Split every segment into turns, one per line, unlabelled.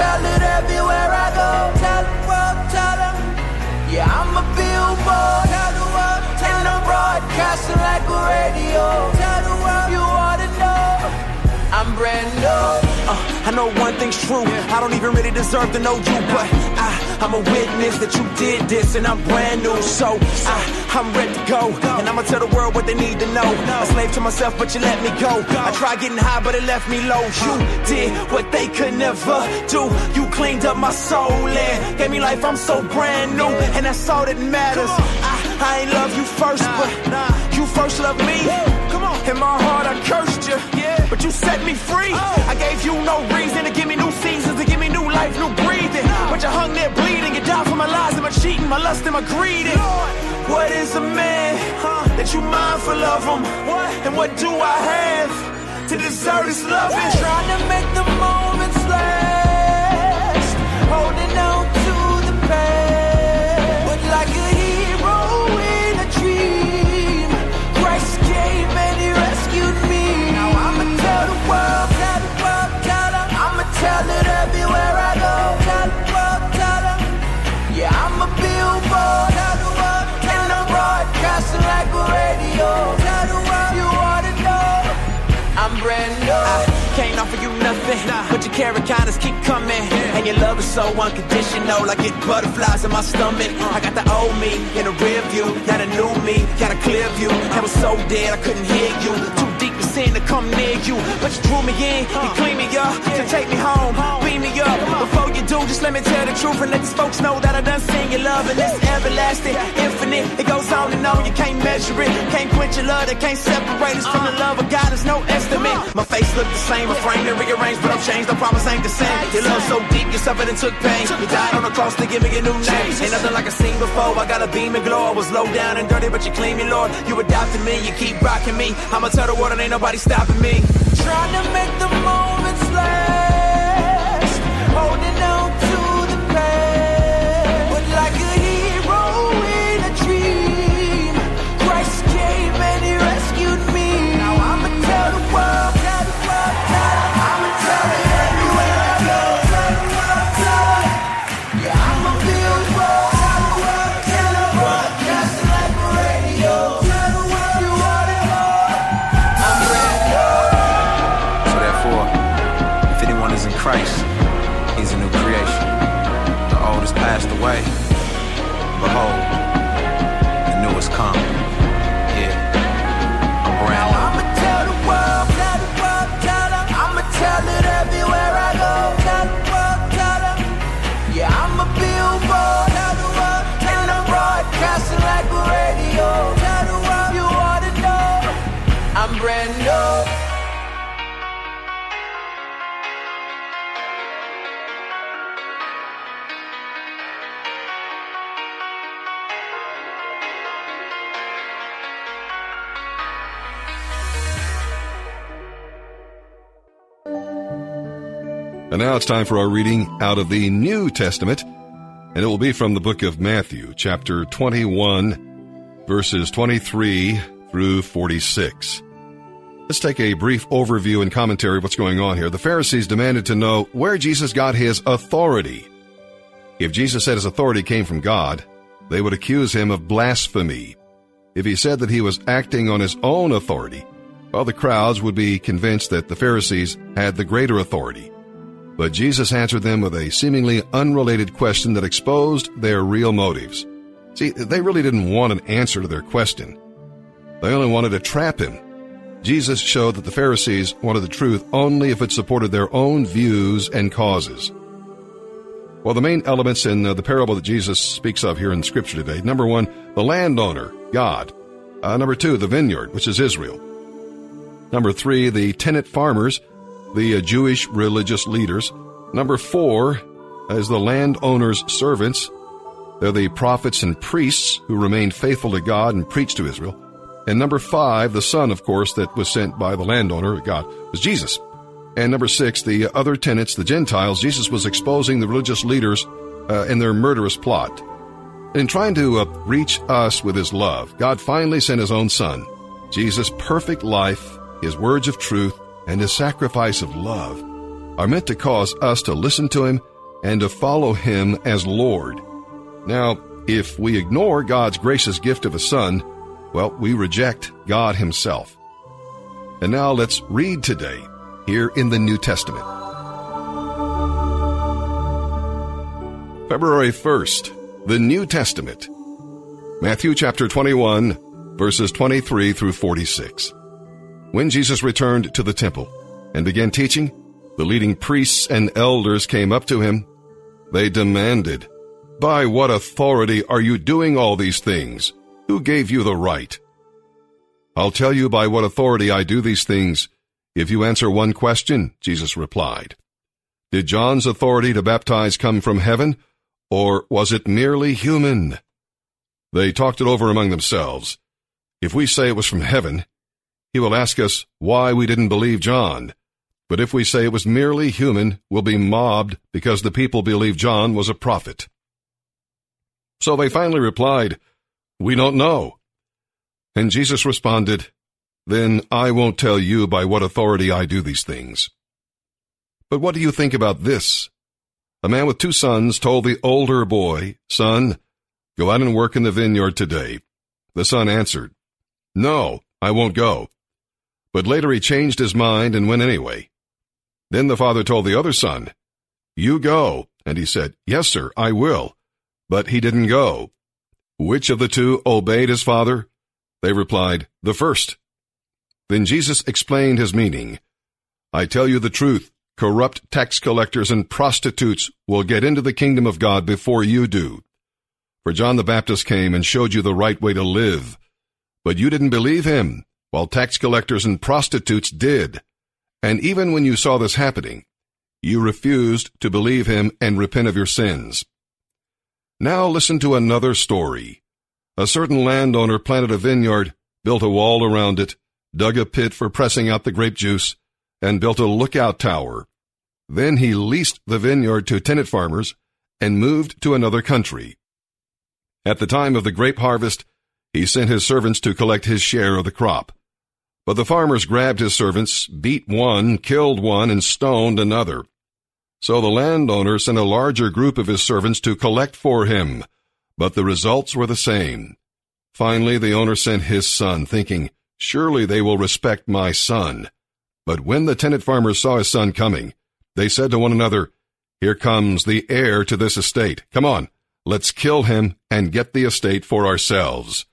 tell it everywhere I go. Tell the world, tell them. Yeah, I'm a billboard. Tell the world, and I'm broadcasting like a radio. Tell the world you ought to know. I'm brand new.
I know one thing's true. I don't even really deserve to know you, but I, I'm a witness that you did this, and I'm brand new. So I, I'm ready to go, and I'ma tell the world what they need to know. A slave to myself, but you let me go. I tried getting high, but it left me low. You did what they could never do. You cleaned up my soul and gave me life. I'm so brand new, and that's all that matters. I, I ain't love you first, but you first loved me. In my heart, I cursed you, yeah. but you set me free. I gave you no reason to give me new seasons, to give me new life, new breathing. But you hung there bleeding, you died for my lies and my cheating, my lust and my greed. What is a man huh? that you mindful of him? And what do I have to deserve this love?
Trying to
kindness keep coming. And your love is so unconditional, I get butterflies in my stomach. I got the old me in the rear view, now the new me, got a clear view. I was so dead I couldn't hear you, too deep sin to come near you. But you drew me in, you clean me up, to take me home, beam me up. Before you do, just let me tell the truth and let these folks know that I done seen your love and it's everlasting, infinite. It goes on and on, you can't measure it, can't quench your love, that can't separate us from the love of God. There's no estimate. My face look the same, my frame and rearranged, but I'm changed. I promise ain't the same. Your love so deep, you suffered and took pain. You died on the cross to give me a new name. Ain't nothing like I seen before. I got a beam and glow. I was low down and dirty, but you clean me, Lord. You adopted me, you keep rocking me. I'ma tell the world and ain't nobody stopping me.
Trying to make the moments last, holding on And now
it's time for our reading out of the New Testament, and it will be from the book of Matthew, chapter 21, verses 23 through 46. Let's take a brief overview and commentary of what's going on here. The Pharisees demanded to know where Jesus got his authority. If Jesus said his authority came from God, they would accuse him of blasphemy. If he said that he was acting on his own authority, well, the crowds would be convinced that the Pharisees had the greater authority. But Jesus answered them with a seemingly unrelated question that exposed their real motives. See, they really didn't want an answer to their question. They only wanted to trap him. Jesus showed that the Pharisees wanted the truth only if it supported their own views and causes. Well, the main elements in uh, the parable that Jesus speaks of here in Scripture today number one, the landowner, God. Uh, number two, the vineyard, which is Israel. Number three, the tenant farmers, the uh, Jewish religious leaders. Number four is the landowner's servants. They're the prophets and priests who remained faithful to God and preached to Israel. And number five, the son, of course, that was sent by the landowner, God, was Jesus. And number six, the other tenants, the Gentiles, Jesus was exposing the religious leaders uh, in their murderous plot. In trying to uh, reach us with his love, God finally sent his own son. Jesus' perfect life, his words of truth, and his sacrifice of love are meant to cause us to listen to Him and to follow Him as Lord. Now, if we ignore God's gracious gift of a Son, well, we reject God Himself. And now let's read today here in the New Testament. February 1st, the New Testament. Matthew chapter 21, verses 23 through 46. When Jesus returned to the temple and began teaching, the leading priests and elders came up to him. They demanded, By what authority are you doing all these things? Who gave you the right? I'll tell you by what authority I do these things if you answer one question, Jesus replied. Did John's authority to baptize come from heaven, or was it merely human? They talked it over among themselves. If we say it was from heaven, he will ask us why we didn't believe John. But if we say it was merely human, we'll be mobbed because the people believe John was a prophet. So they finally replied, We don't know. And Jesus responded, Then I won't tell you by what authority I do these things. But what do you think about this? A man with two sons told the older boy, Son, go out and work in the vineyard today. The son answered, No, I won't go. But later he changed his mind and went anyway. Then the father told the other son, You go. And he said, Yes, sir, I will. But he didn't go. Which of the two obeyed his father? They replied, The first. Then Jesus explained his meaning. I tell you the truth corrupt tax collectors and prostitutes will get into the kingdom of God before you do. For John the Baptist came and showed you the right way to live, but you didn't believe him, while tax collectors and prostitutes did. And even when you saw this happening, you refused to believe him and repent of your sins. Now listen to another story. A certain landowner planted a vineyard, built a wall around it, dug a pit for pressing out the grape juice, and built a lookout tower then he leased the vineyard to tenant farmers and moved to another country. At the time of the grape harvest, he sent his servants to collect his share of the crop. But the farmers grabbed his servants, beat one, killed one, and stoned another. So the landowner sent a larger group of his servants to collect for him, but the results were the same. Finally, the owner sent his son, thinking, Surely they will respect my son. But when the tenant farmers saw his son coming, they said to one another, Here comes the heir to this estate. Come on, let's kill him and get the estate for ourselves.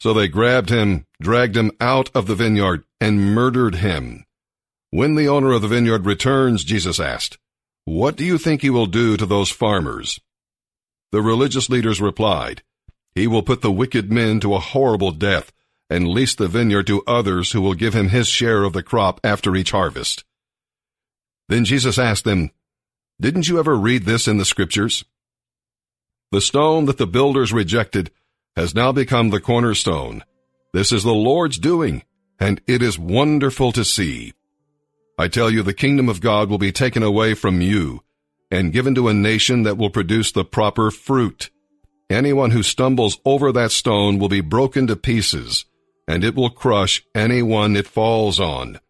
So they grabbed him, dragged him out of the vineyard, and murdered him. When the owner of the vineyard returns, Jesus asked, What do you think he will do to those farmers? The religious leaders replied, He will put the wicked men to a horrible death and lease the vineyard to others who will give him his share of the crop after each harvest. Then Jesus asked them, Didn't you ever read this in the scriptures? The stone that the builders rejected has now become the cornerstone. This is the Lord's doing, and it is wonderful to see. I tell you, the kingdom of God will be taken away from you and given to a nation that will produce the proper fruit. Anyone who stumbles over that stone will be broken to pieces, and it will crush anyone it falls on.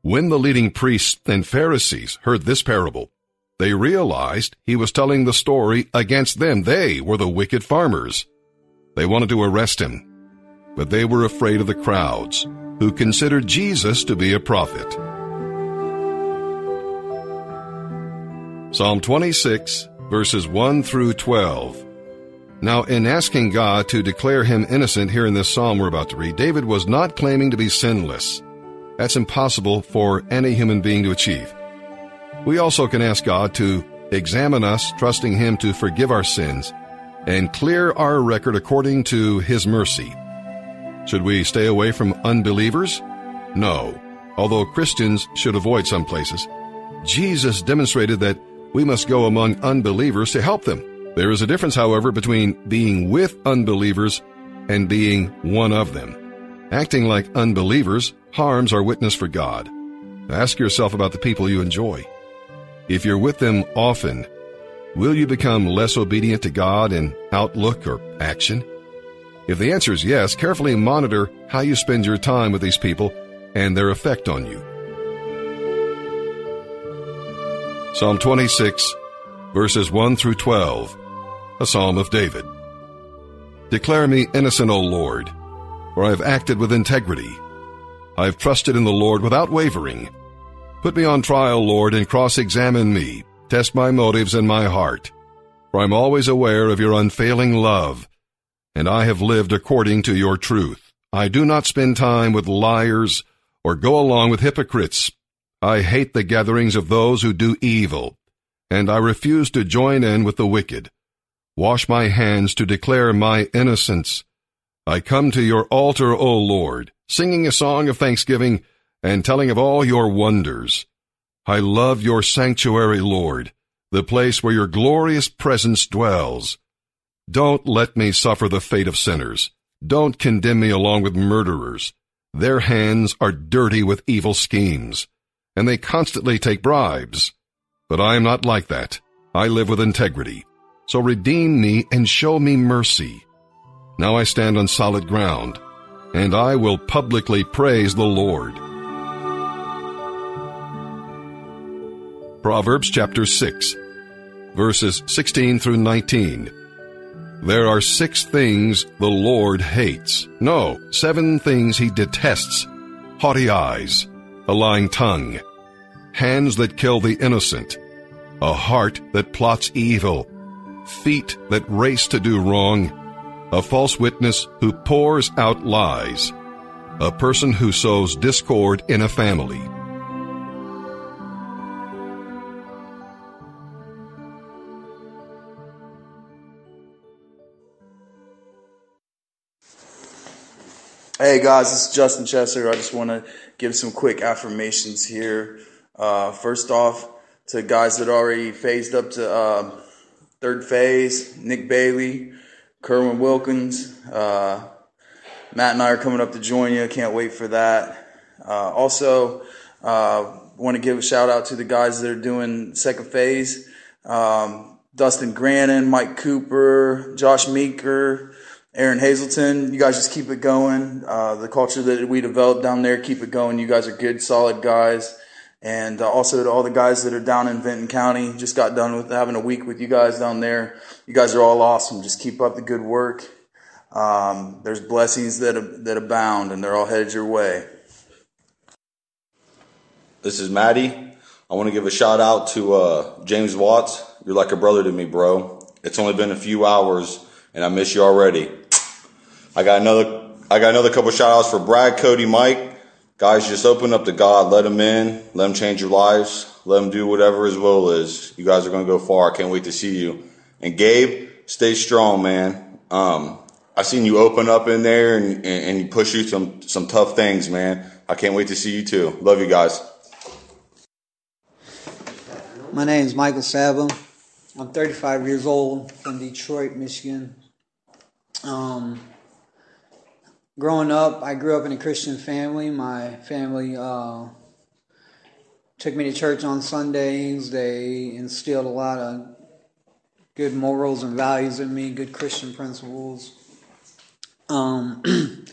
When the leading priests and Pharisees heard this parable, they realized he was telling the story against them. They were the wicked farmers. They wanted to arrest him, but they were afraid of the crowds, who considered Jesus to be a prophet. Psalm 26, verses 1 through 12. Now, in asking God to declare him innocent here in this psalm we're about to read, David was not claiming to be sinless. That's impossible for any human being to achieve. We also can ask God to examine us, trusting Him to forgive our sins and clear our record according to His mercy. Should we stay away from unbelievers? No, although Christians should avoid some places. Jesus demonstrated that we must go among unbelievers to help them. There is a difference, however, between being with unbelievers and being one of them. Acting like unbelievers harms our witness for God. Ask yourself about the people you enjoy. If you're with them often, will you become less obedient to God in outlook or action? If the answer is yes, carefully monitor how you spend your time with these people and their effect on you. Psalm 26, verses 1 through 12, a psalm of David. Declare me innocent, O Lord, for I have acted with integrity. I have trusted in the Lord without wavering. Put me on trial, Lord, and cross-examine me. Test my motives and my heart. For I'm always aware of your unfailing love, and I have lived according to your truth. I do not spend time with liars or go along with hypocrites. I hate the gatherings of those who do evil, and I refuse to join in with the wicked. Wash my hands to declare my innocence. I come to your altar, O Lord, singing a song of thanksgiving and telling of all your wonders. I love your sanctuary, Lord, the place where your glorious presence dwells. Don't let me suffer the fate of sinners. Don't condemn me along with murderers. Their hands are dirty with evil schemes, and they constantly take bribes. But I am not like that. I live with integrity. So redeem me and show me mercy. Now I stand on solid ground, and I will publicly praise the Lord. Proverbs chapter 6, verses 16 through 19. There are six things the Lord hates. No, seven things he detests. Haughty eyes, a lying tongue, hands that kill the innocent, a heart that plots evil, feet that race to do wrong, a false witness who pours out lies, a person who sows discord in a family.
Hey guys, this is Justin Chesser. I just want to give some quick affirmations here. Uh, first off, to guys that already phased up to uh, third phase, Nick Bailey, Kerwin Wilkins, uh, Matt and I are coming up to join you. Can't wait for that. Uh, also, uh, want to give a shout out to the guys that are doing second phase. Um, Dustin Grannon, Mike Cooper, Josh Meeker, Aaron Hazelton, you guys just keep it going. Uh, the culture that we developed down there, keep it going. You guys are good, solid guys. And uh, also to all the guys that are down in Vinton County, just got done with having a week with you guys down there. You guys are all awesome. Just keep up the good work. Um, there's blessings that that abound, and they're all headed your way.
This is Maddie. I want to give a shout out to uh, James Watts. You're like a brother to me, bro. It's only been a few hours, and I miss you already. I got another I got another couple shout outs for Brad, Cody, Mike. Guys, just open up to God, let him in, let him change your lives, let him do whatever his will is. You guys are gonna go far. I can't wait to see you. And Gabe, stay strong, man. Um, I seen you open up in there and, and, and push you some some tough things, man. I can't wait to see you too. Love you guys.
My name is Michael Saba. I'm 35 years old from Detroit, Michigan. Um, growing up, I grew up in a Christian family. My family uh, took me to church on Sundays. They instilled a lot of good morals and values in me, good Christian principles. Um,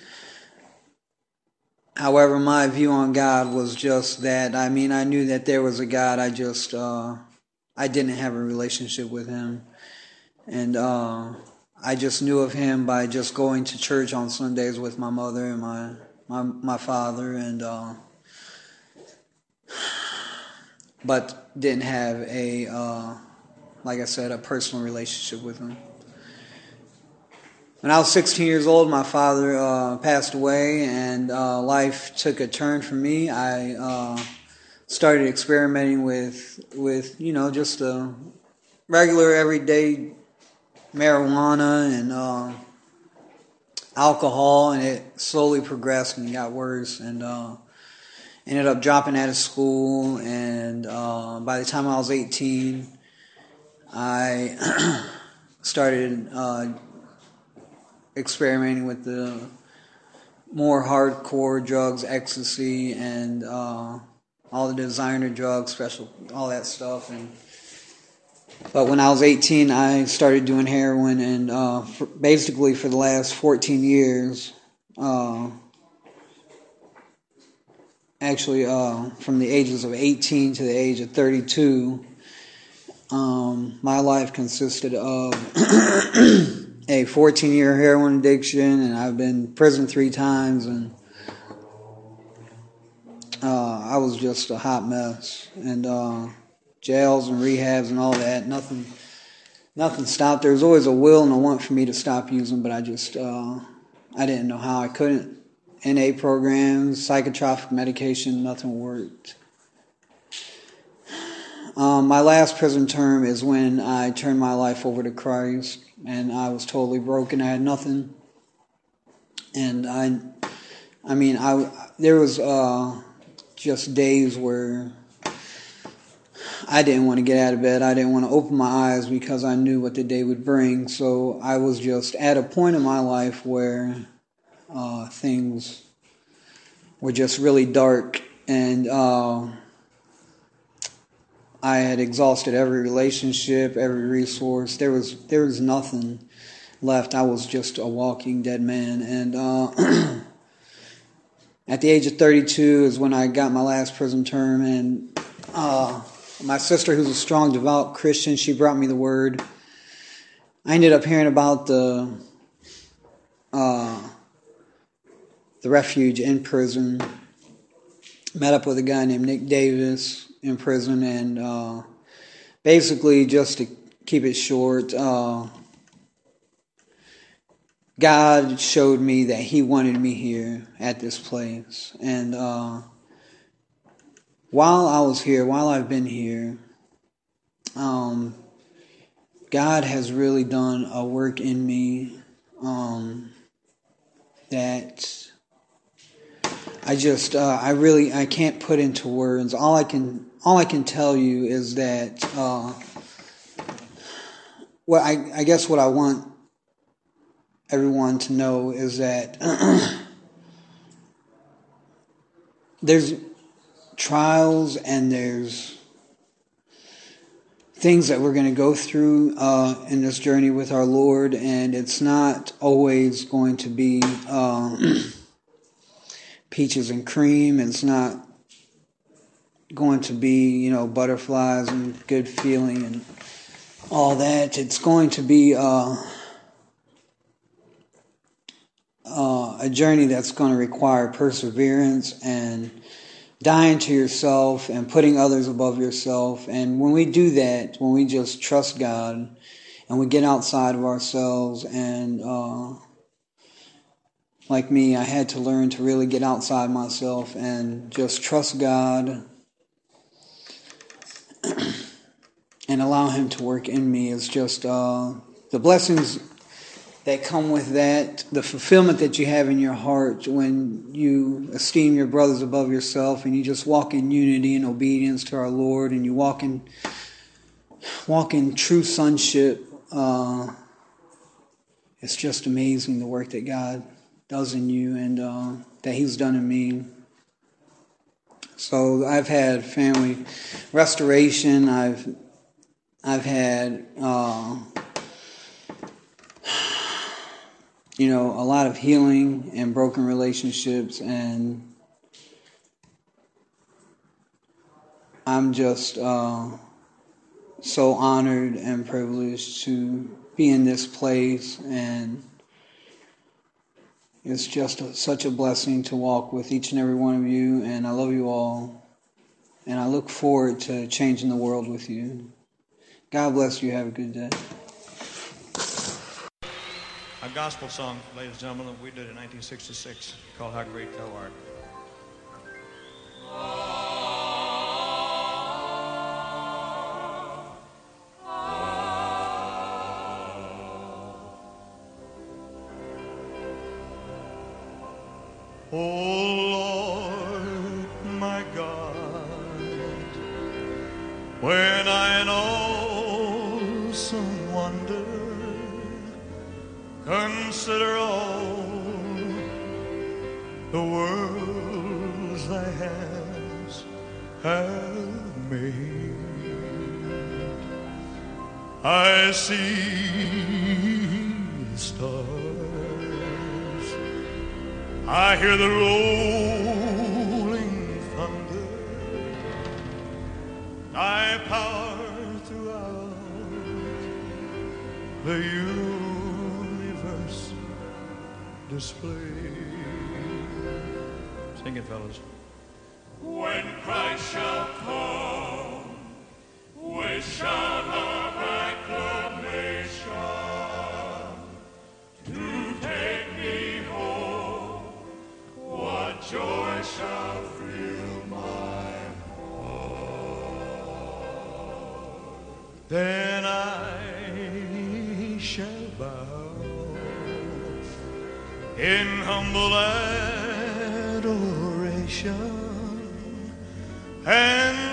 however, my view on God was just that. I mean, I knew that there was a God. I just uh, I didn't have a relationship with Him, and. Uh, I just knew of him by just going to church on Sundays with my mother and my my my father, and uh, but didn't have a uh, like I said a personal relationship with him. When I was 16 years old, my father uh, passed away, and uh, life took a turn for me. I uh, started experimenting with with you know just a regular everyday marijuana and uh, alcohol, and it slowly progressed and got worse. And uh, ended up dropping out of school. And uh, by the time I was 18, I started uh, experimenting with the more hardcore drugs, ecstasy, and uh, all the designer drugs, special, all that stuff, and but when I was 18, I started doing heroin, and uh, for basically for the last 14 years, uh, actually uh, from the ages of 18 to the age of 32, Um, my life consisted of a 14 year heroin addiction, and I've been in prison three times, and uh, I was just a hot mess. And uh, jails and rehabs and all that, nothing, nothing stopped. There was always a will and a want for me to stop using, but I just, uh, I didn't know how. I couldn't. NA programs, psychotropic medication, nothing worked. Um, my last prison term is when I turned my life over to Christ, and I was totally broken. I had nothing, and I, I mean, I there was uh, just days where I didn't want to get out of bed. I didn't want to open my eyes because I knew what the day would bring. So I was just at a point in my life where uh, things were just really dark, and uh, I had exhausted every relationship, every resource. There was there was nothing left. I was just a walking dead man, and uh, at the age of 32 is when I got my last prison term, and uh, my sister, who's a strong, devout Christian, she brought me the word. I ended up hearing about the uh, the refuge in prison. Met up with a guy named Nick Davis in prison, and uh, basically, just to keep it short, uh, God showed me that He wanted me here at this place, and uh, while I was here, while I've been here, um, God has really done a work in me um, that I just uh, I really I can't put into words. All I can all I can tell you is that uh, what I, I guess what I want everyone to know is that there's trials and there's things that we're going to go through uh, in this journey with our Lord, and it's not always going to be um, peaches and cream. It's not going to be, you know, butterflies and good feeling and all that. It's going to be uh, uh, a journey that's going to require perseverance and dying to yourself and putting others above yourself. And when we do that, when we just trust God and we get outside of ourselves and uh, like me, I had to learn to really get outside myself and just trust God and allow Him to work in me is just uh, the blessings that come with that, the fulfillment that you have in your heart when you esteem your brothers above yourself and you just walk in unity and obedience to our Lord and you walk in walk in true sonship. Uh, it's just amazing the work that God does in you and uh, that He's done in me. So I've had family restoration. I've I've had uh, you know a lot of healing and broken relationships, and I'm just uh, so honored and privileged to be in this place and it's just a, such a blessing to walk with each and every one of you, and I love you all. And I look forward to changing the world with you. God bless you. Have a good day.
Gospel song, ladies and gentlemen, we did in 1966 called How Great Thou Art. Oh I see stars. I hear the rolling thunder, thy power throughout the universe display. Sing it, fellas.
Joy shall fill my heart?
Then I shall bow in humble adoration and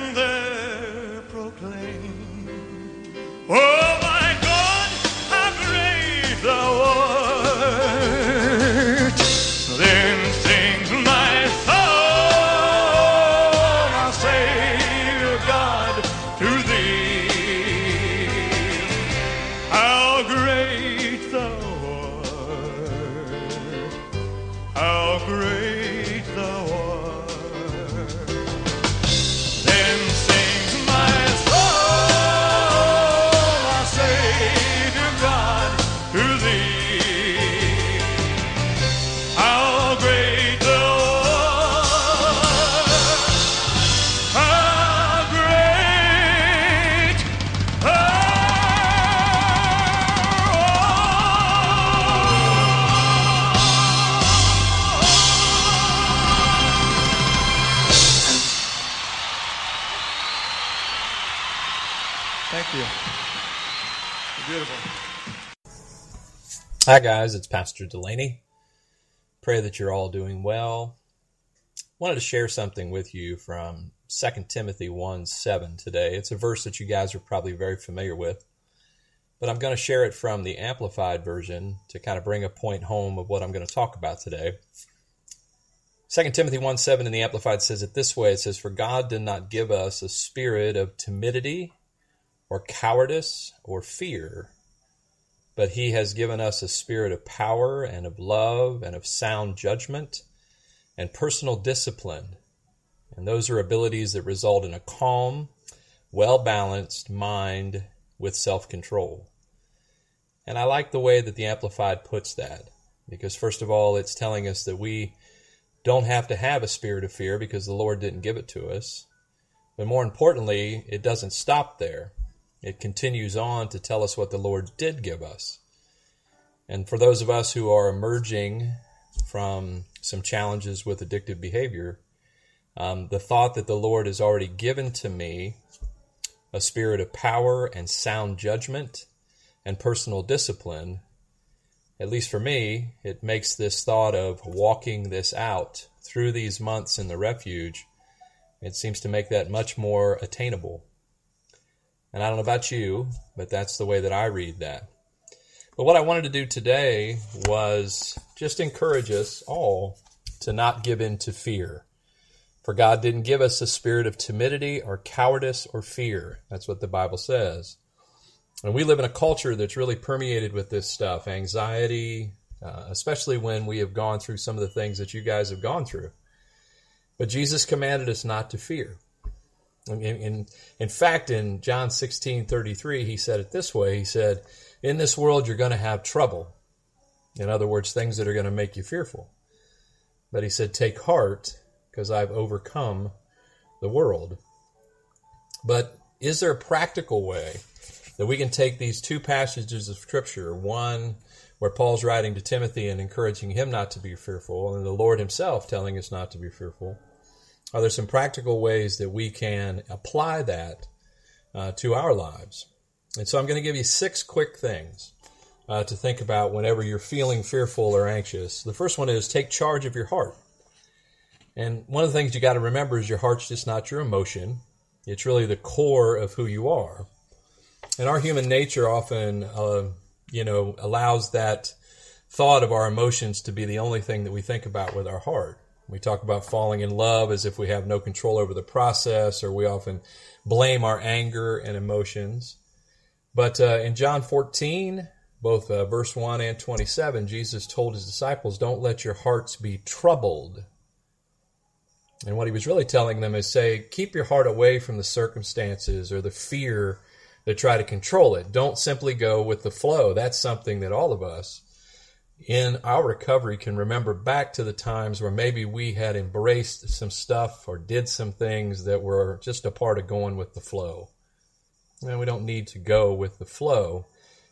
Hi, guys. It's Pastor Delaney. Pray that you're all doing well. Wanted to share something with you from 2 Timothy 1 7 today. It's a verse that you guys are probably very familiar with, but I'm going to share it from the Amplified version to kind of bring a point home of what I'm going to talk about today. 2 Timothy 1 7 in the Amplified says it this way it says, For God did not give us a spirit of timidity or cowardice or fear, but he has given us a spirit of power and of love and of sound judgment and personal discipline. And those are abilities that result in a calm, well balanced mind with self control. And I like the way that the Amplified puts that, because first of all, it's telling us that we don't have to have a spirit of fear because the Lord didn't give it to us. But more importantly, it doesn't stop there. It continues on to tell us what the Lord did give us. And for those of us who are emerging from some challenges with addictive behavior, um, the thought that the Lord has already given to me a spirit of power and sound judgment and personal discipline, at least for me, it makes this thought of walking this out through these months in the refuge, it seems to make that much more attainable. And I don't know about you, but that's the way that I read that. But what I wanted to do today was just encourage us all to not give in to fear. For God didn't give us a spirit of timidity or cowardice or fear. That's what the Bible says. And we live in a culture that's really permeated with this stuff anxiety, uh, especially when we have gone through some of the things that you guys have gone through. But Jesus commanded us not to fear. In, in, in fact, in John 16 33, he said it this way He said, In this world, you're going to have trouble. In other words, things that are going to make you fearful. But he said, Take heart, because I've overcome the world. But is there a practical way that we can take these two passages of Scripture, one where Paul's writing to Timothy and encouraging him not to be fearful, and the Lord himself telling us not to be fearful? Are there some practical ways that we can apply that uh, to our lives? And so I'm going to give you six quick things uh, to think about whenever you're feeling fearful or anxious. The first one is take charge of your heart. And one of the things you got to remember is your heart's just not your emotion. It's really the core of who you are. And our human nature often, uh, you know, allows that thought of our emotions to be the only thing that we think about with our heart. We talk about falling in love as if we have no control over the process, or we often blame our anger and emotions. But uh, in John 14, both uh, verse 1 and 27, Jesus told his disciples, Don't let your hearts be troubled. And what he was really telling them is say, keep your heart away from the circumstances or the fear that try to control it. Don't simply go with the flow. That's something that all of us in our recovery can remember back to the times where maybe we had embraced some stuff or did some things that were just a part of going with the flow. And we don't need to go with the flow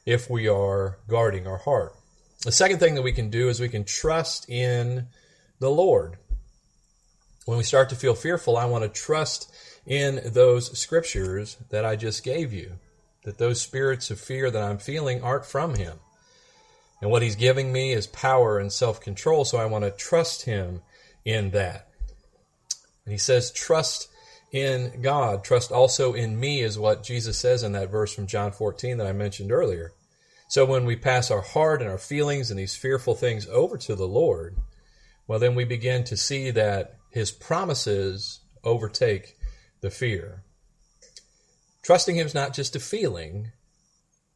if we are guarding our heart. The second thing that we can do is we can trust in the Lord. When we start to feel fearful, I want to trust in those scriptures that I just gave you, that those spirits of fear that I'm feeling aren't from Him. And what He's giving me is power and self control, so I want to trust Him in that. And He says, trust in God. Trust also in me, is what Jesus says in that verse from John 14 that I mentioned earlier. So when we pass our heart and our feelings and these fearful things over to the Lord, well, then we begin to see that His promises overtake the fear. Trusting Him is not just a feeling,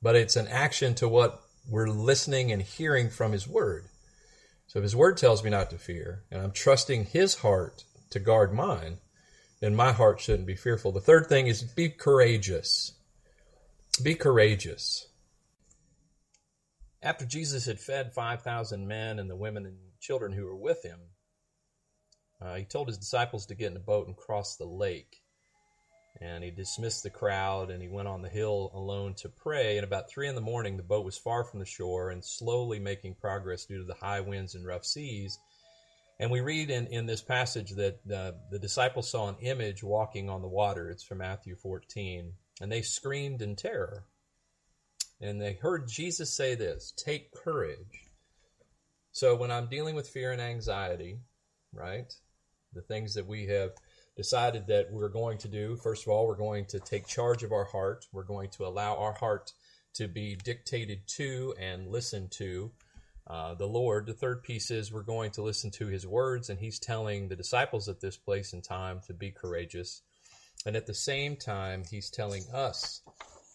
but it's an action to what we're listening and hearing from His Word. So if His Word tells me not to fear, and I'm trusting His heart to guard mine, then my heart shouldn't be fearful. The third thing is be courageous. Be courageous. After Jesus had fed 5,000 men and the women and children who were with him, uh, he told his disciples to get in a boat and cross the lake. And he dismissed the crowd and he went on the hill alone to pray. And about three in the morning, the boat was far from the shore and slowly making progress due to the high winds and rough seas. And we read in, in this passage that uh, the disciples saw an image walking on the water. It's from Matthew 14. And they screamed in terror. And they heard Jesus say this take courage. So when I'm dealing with fear and anxiety, right, the things that we have decided that we're going to do, first of all, we're going to take charge of our heart. We're going to allow our heart to be dictated to and listened to uh, the Lord. The third piece is we're going to listen to his words, and he's telling the disciples at this place and time to be courageous. And at the same time, he's telling us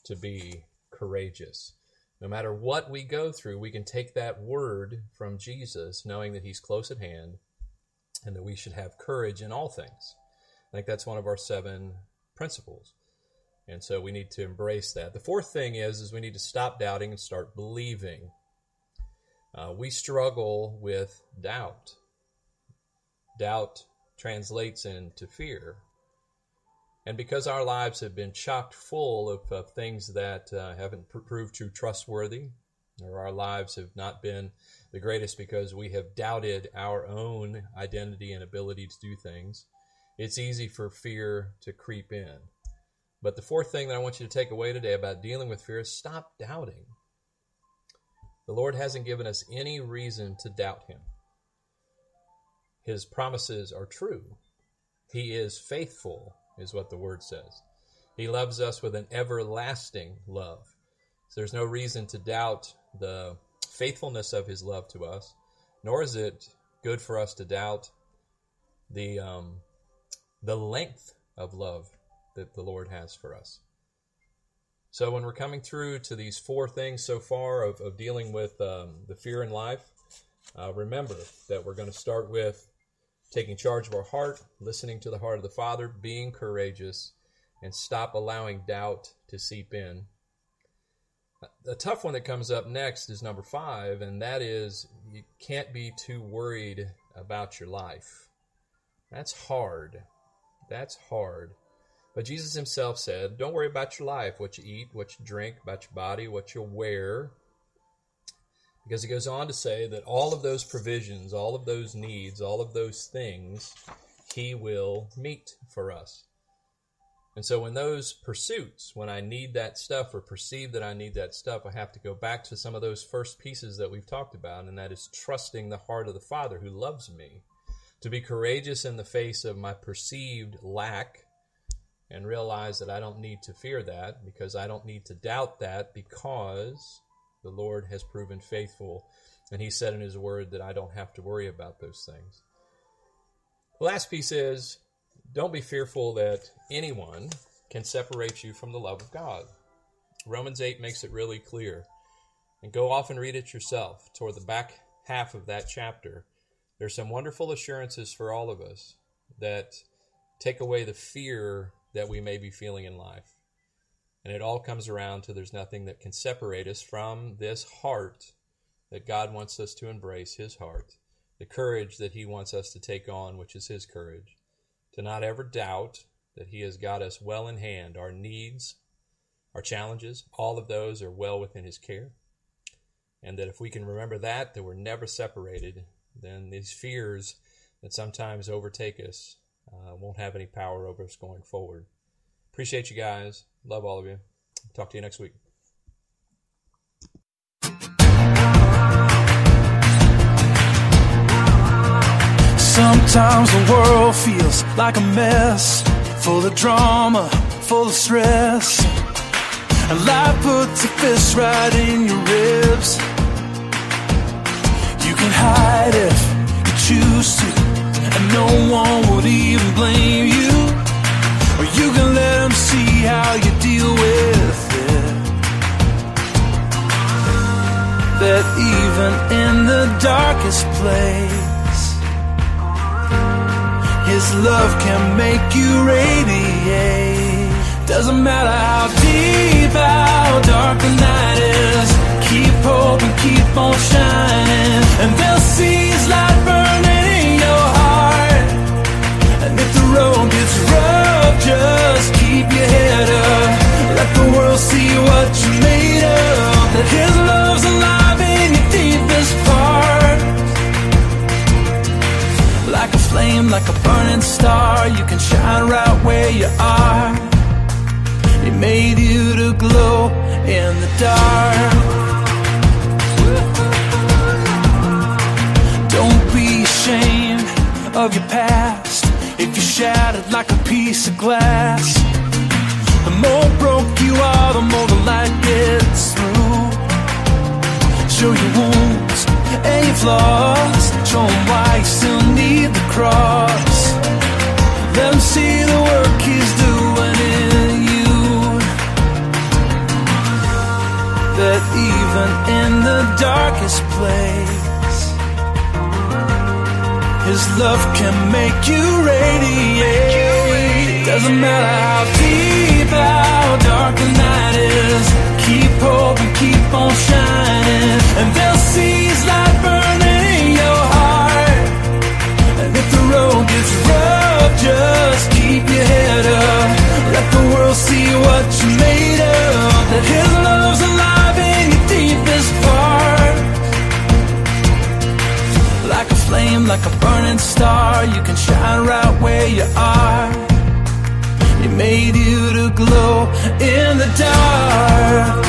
to be courageous. No matter what we go through, we can take that word from Jesus, knowing that he's close at hand and that we should have courage in all things. I think that's one of our seven principles. And so we need to embrace that. The fourth thing is is we need to stop doubting and start believing. Uh, we struggle with doubt. Doubt translates into fear. And because our lives have been chocked full of, of things that uh, haven't pr- proved too trustworthy, or our lives have not been the greatest because we have doubted our own identity and ability to do things, it's easy for fear to creep in. But the fourth thing that I want you to take away today about dealing with fear is stop doubting. The Lord hasn't given us any reason to doubt Him. His promises are true. He is faithful, is what the Word says. He loves us with an everlasting love. So there's no reason to doubt the faithfulness of His love to us, nor is it good for us to doubt the um, the length of love that the Lord has for us. So when we're coming through to these four things so far of, of dealing with um, the fear in life, uh, remember that we're going to start with taking charge of our heart, listening to the heart of the Father, being courageous, and stop allowing doubt to seep in. The tough one that comes up next is number five, and that is you can't be too worried about your life. That's hard. That's hard. But Jesus himself said, Don't worry about your life, what you eat, what you drink, about your body, what you'll wear. Because he goes on to say that all of those provisions, all of those needs, all of those things, he will meet for us. And so when those pursuits, when I need that stuff or perceive that I need that stuff, I have to go back to some of those first pieces that we've talked about, and that is trusting the heart of the Father who loves me. To be courageous in the face of my perceived lack and realize that I don't need to fear that because I don't need to doubt that because the Lord has proven faithful and He said in His Word that I don't have to worry about those things. The last piece is don't be fearful that anyone can separate you from the love of God. Romans 8 makes it really clear. And go off and read it yourself toward the back half of that chapter. There's some wonderful assurances for all of us that take away the fear that we may be feeling in life. And it all comes around to there's nothing that can separate us from this heart that God wants us to embrace, His heart, the courage that He wants us to take on, which is His courage, to not ever doubt that He has got us well in hand. Our needs, our challenges, all of those are well within His care. And that if we can remember that, that we're never separated, then these fears that sometimes overtake us uh, won't have any power over us going forward. Appreciate you guys. Love all of you. Talk to you next week.
Sometimes the world feels like a mess, full of drama, full of stress. And life puts a fist right in your ribs. You can hide if you choose to, and no one would even blame you. Or you can let them see how you deal with it. That even in the darkest place, His love can make you radiate. Doesn't matter how deep, how dark the night is. Keep hope and keep on shining, and they'll see His light burning in your heart. And if the road gets rough, just keep your head up. Let the world see what you're made of. That His love's alive in your deepest part. Like a flame, like a burning star, you can shine right where you are. He made you to glow in the dark. Of your past. If you're shattered like a piece of glass, the more broke you are, the more the light gets through. Show your wounds and your flaws. Show 'em why you still need the cross. Let 'em see the work He's doing in you. That even in the darkest place, His love can make you radiate. Doesn't matter how deep, how dark the night is. Keep hope and keep on shining, and they'll see His light burning in your heart. And if the road gets rough, just keep your head up. Let the world see what you're made of. That His love's alive in your deepest part. Flame, like a burning star, you can shine right where you are. He made you to glow in the dark.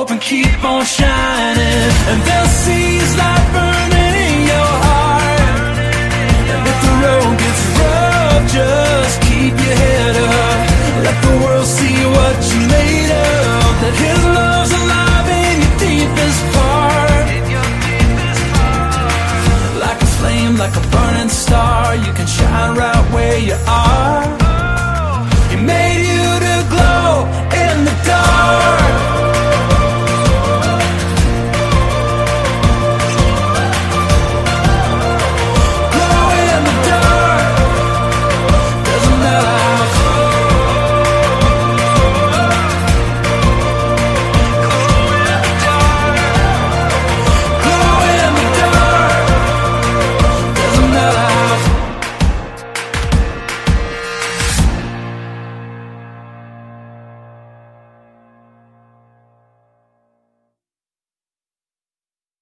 Hope and keep on shining, and they'll see His light burning in your heart. And if the road gets rough, just keep your head up. Let the world see what you're made of. That His love's alive in your deepest part. Like a flame, like a burning star, you can shine right where you are.